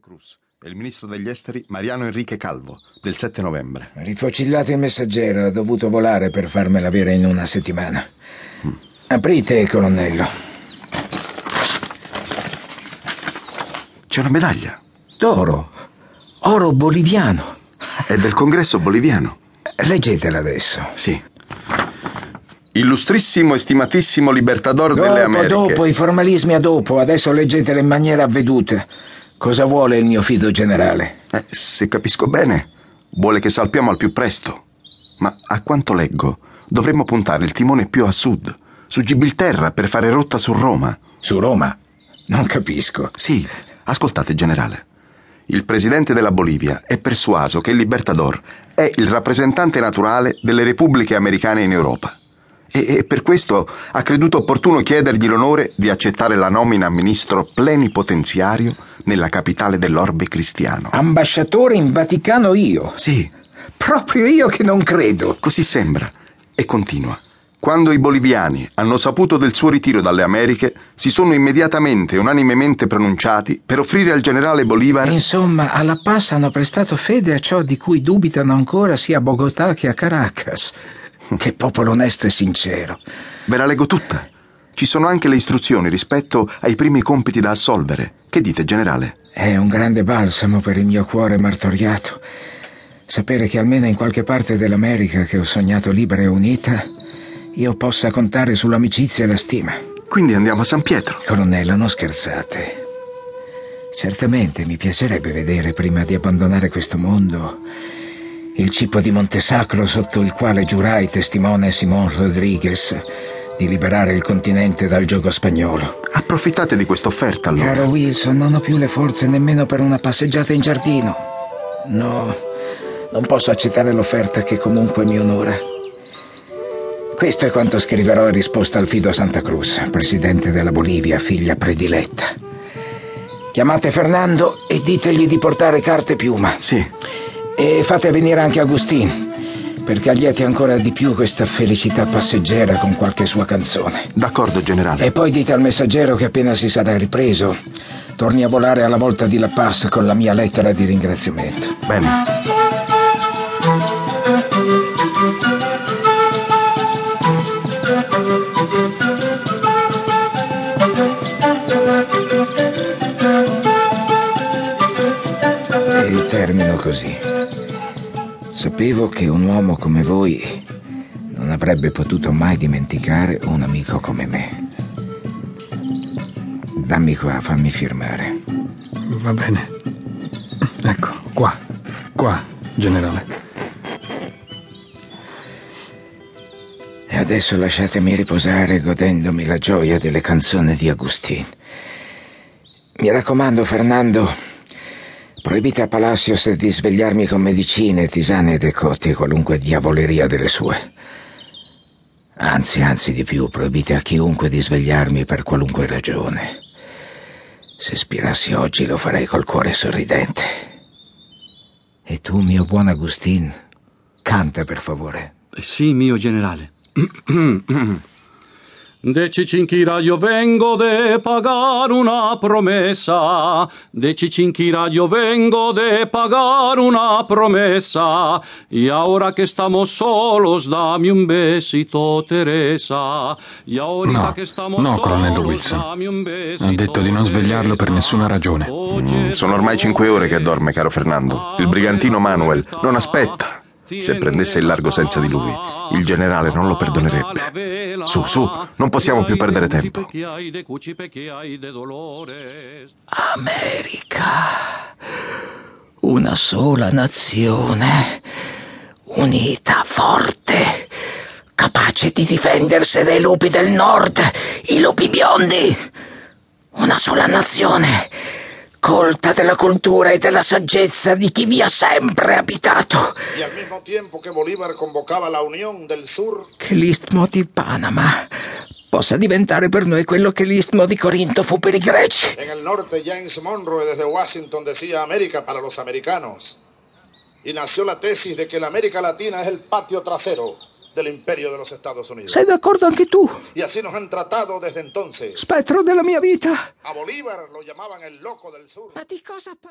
Cruz e il ministro degli esteri Mariano Enrique Calvo del 7 novembre. Rifocillate il messaggero, ha dovuto volare per farmela avere in una settimana. Aprite, colonnello. C'è una medaglia. D'oro. Oro boliviano. È del congresso boliviano. Leggetela adesso. Sì. Illustrissimo e stimatissimo libertador delle Dopo, Americhe. dopo, i formalismi a dopo. Adesso leggetela in maniera avveduta. Cosa vuole il mio fido generale? Eh, se capisco bene, vuole che salpiamo al più presto. Ma a quanto leggo, dovremmo puntare il timone più a sud, su Gibilterra, per fare rotta su Roma. Su Roma? Non capisco. Sì, ascoltate, generale. Il presidente della Bolivia è persuaso che il Libertador è il rappresentante naturale delle repubbliche americane in Europa. E, e per questo ha creduto opportuno chiedergli l'onore di accettare la nomina a ministro plenipotenziario nella capitale dell'orbe cristiano. Ambasciatore in Vaticano io. Sì, Proprio io che non credo. così sembra. E continua. Quando i boliviani hanno saputo del suo ritiro dalle Americhe, si sono immediatamente e unanimemente pronunciati per offrire al generale Bolivar Insomma, alla Paz hanno prestato fede a ciò di cui dubitano ancora sia a Bogotà che a Caracas. Che popolo onesto e sincero. Ve la leggo tutta. Ci sono anche le istruzioni rispetto ai primi compiti da assolvere. Che dite, generale? È un grande balsamo per il mio cuore martoriato. Sapere che almeno in qualche parte dell'America che ho sognato libera e unita, io possa contare sull'amicizia e la stima. Quindi andiamo a San Pietro. Colonnello, non scherzate. Certamente mi piacerebbe vedere, prima di abbandonare questo mondo, il cipo di Montesacro sotto il quale giurai testimone Simon Rodriguez di liberare il continente dal gioco spagnolo. Approfittate di questa offerta allora. Caro Wilson, non ho più le forze nemmeno per una passeggiata in giardino. No, non posso accettare l'offerta che comunque mi onora. Questo è quanto scriverò in risposta al fido Santa Cruz, presidente della Bolivia, figlia prediletta. Chiamate Fernando e ditegli di portare carta e piuma. Sì, E fate venire anche Agustin, perché allieti ancora di più questa felicità passeggera con qualche sua canzone. d'accordo, generale. E poi dite al messaggero che appena si sarà ripreso, torni a volare alla volta di La Paz con la mia lettera di ringraziamento. Bene. E termino così. Sapevo che un uomo come voi non avrebbe potuto mai dimenticare un amico come me. Dammi qua, fammi firmare. Va bene. Ecco, qua, qua, generale. E adesso lasciatemi riposare godendomi la gioia delle canzoni di Agustin. Mi raccomando, Fernando, proibite a Palacios di svegliarmi con medicine, tisane e decotti e qualunque diavoleria delle sue. Anzi, anzi di più, proibite a chiunque di svegliarmi per qualunque ragione. Se spirassi oggi lo farei col cuore sorridente. E tu, mio buon Agustin, canta per favore. Sì, mio generale. De Ciccinchira io vengo de pagar una promesa. De Ciccinchira yo vengo de pagar una promesa. Y ahora que estamos solos, dame un besito, Teresa. Y ahorita No, que estamos no, colonnello Wilson. Ha detto di non svegliarlo per nessuna ragione. Mm, Sono ormai cinque ore che dorme, caro Fernando. Il brigantino Manuel non aspetta. Se prendesse il largo senza di lui, il generale non lo perdonerebbe. Su, su, non possiamo più perdere tempo. America, una sola nazione, unita, forte, capace di difendersi dai lupi del nord, i lupi biondi. Una sola nazione, colta della cultura e della saggezza di chi vi ha sempre abitato. Y al mismo tiempo que Bolívar convocaba la Unión del Sur, Che l'istmo di Panama possa diventare per noi quello che l'istmo di Corinto fu per i greci. en el norte James Monroe desde Washington decía América para los americanos. Y nació la tesis de que la América Latina es el patio trasero del imperio de los Estados Unidos. Sei d'accordo anche tu, Y así nos han tratado desde entonces. spettro della mia vita? A Bolívar lo llamaban el loco del sur. Ma di cosa